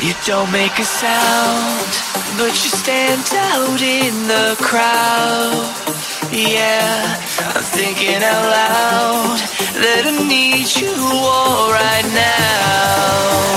You don't make a sound, but you stand out in the crowd. Yeah, I'm thinking out loud that I need you all right now.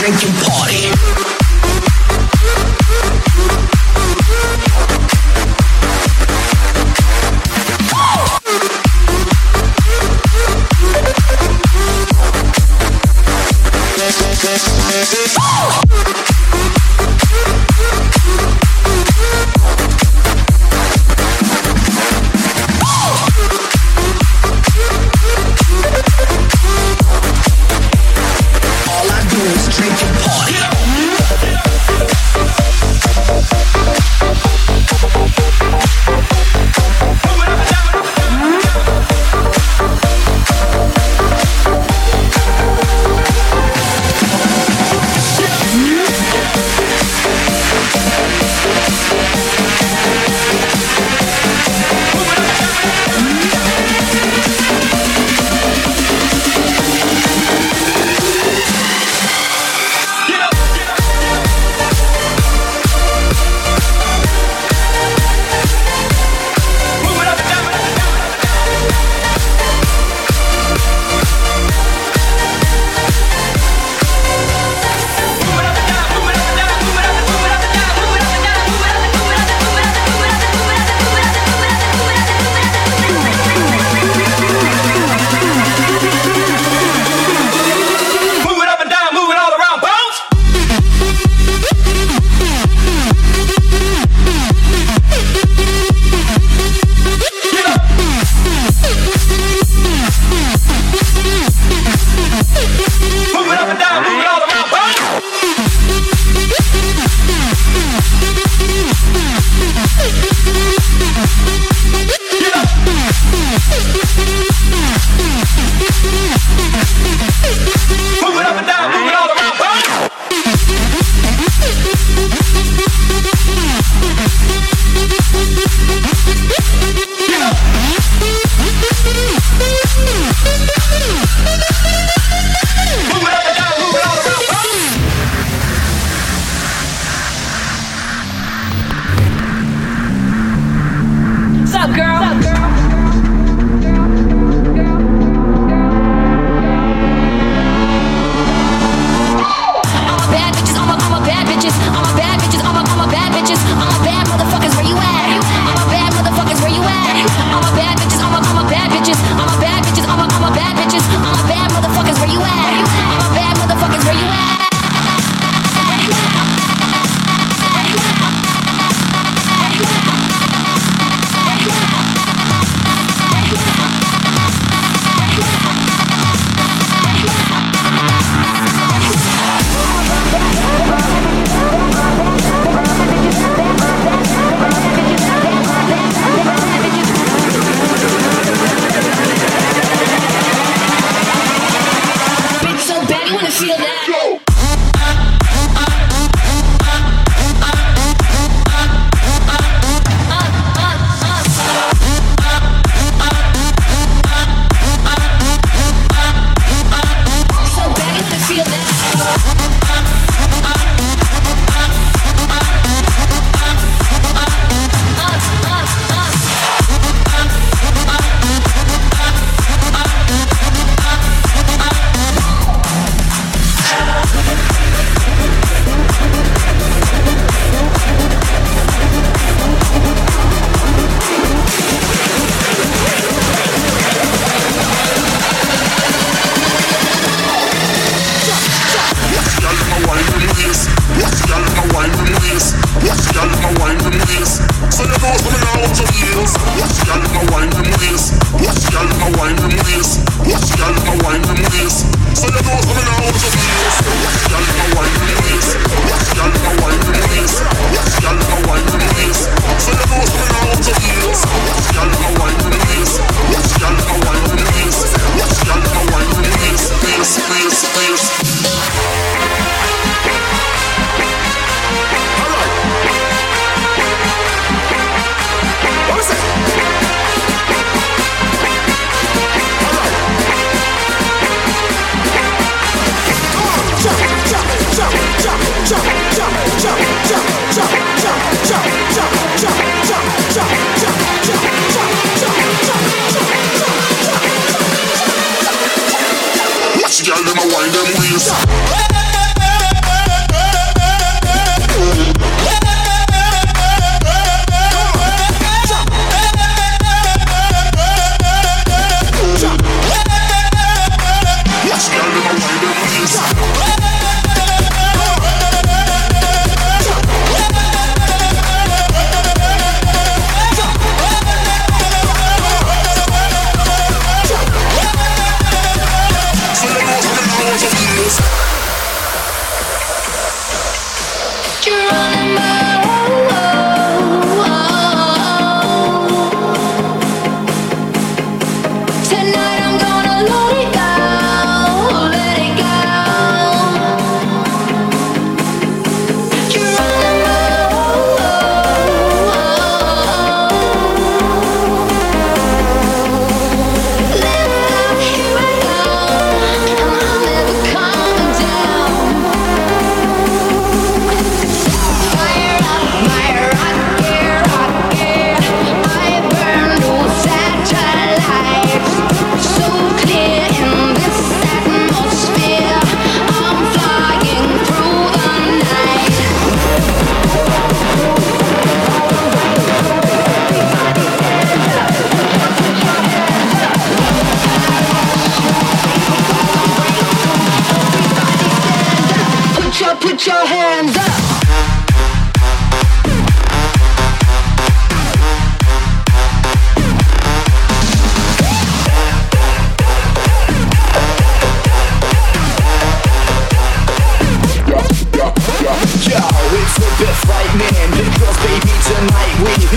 drinking feel that.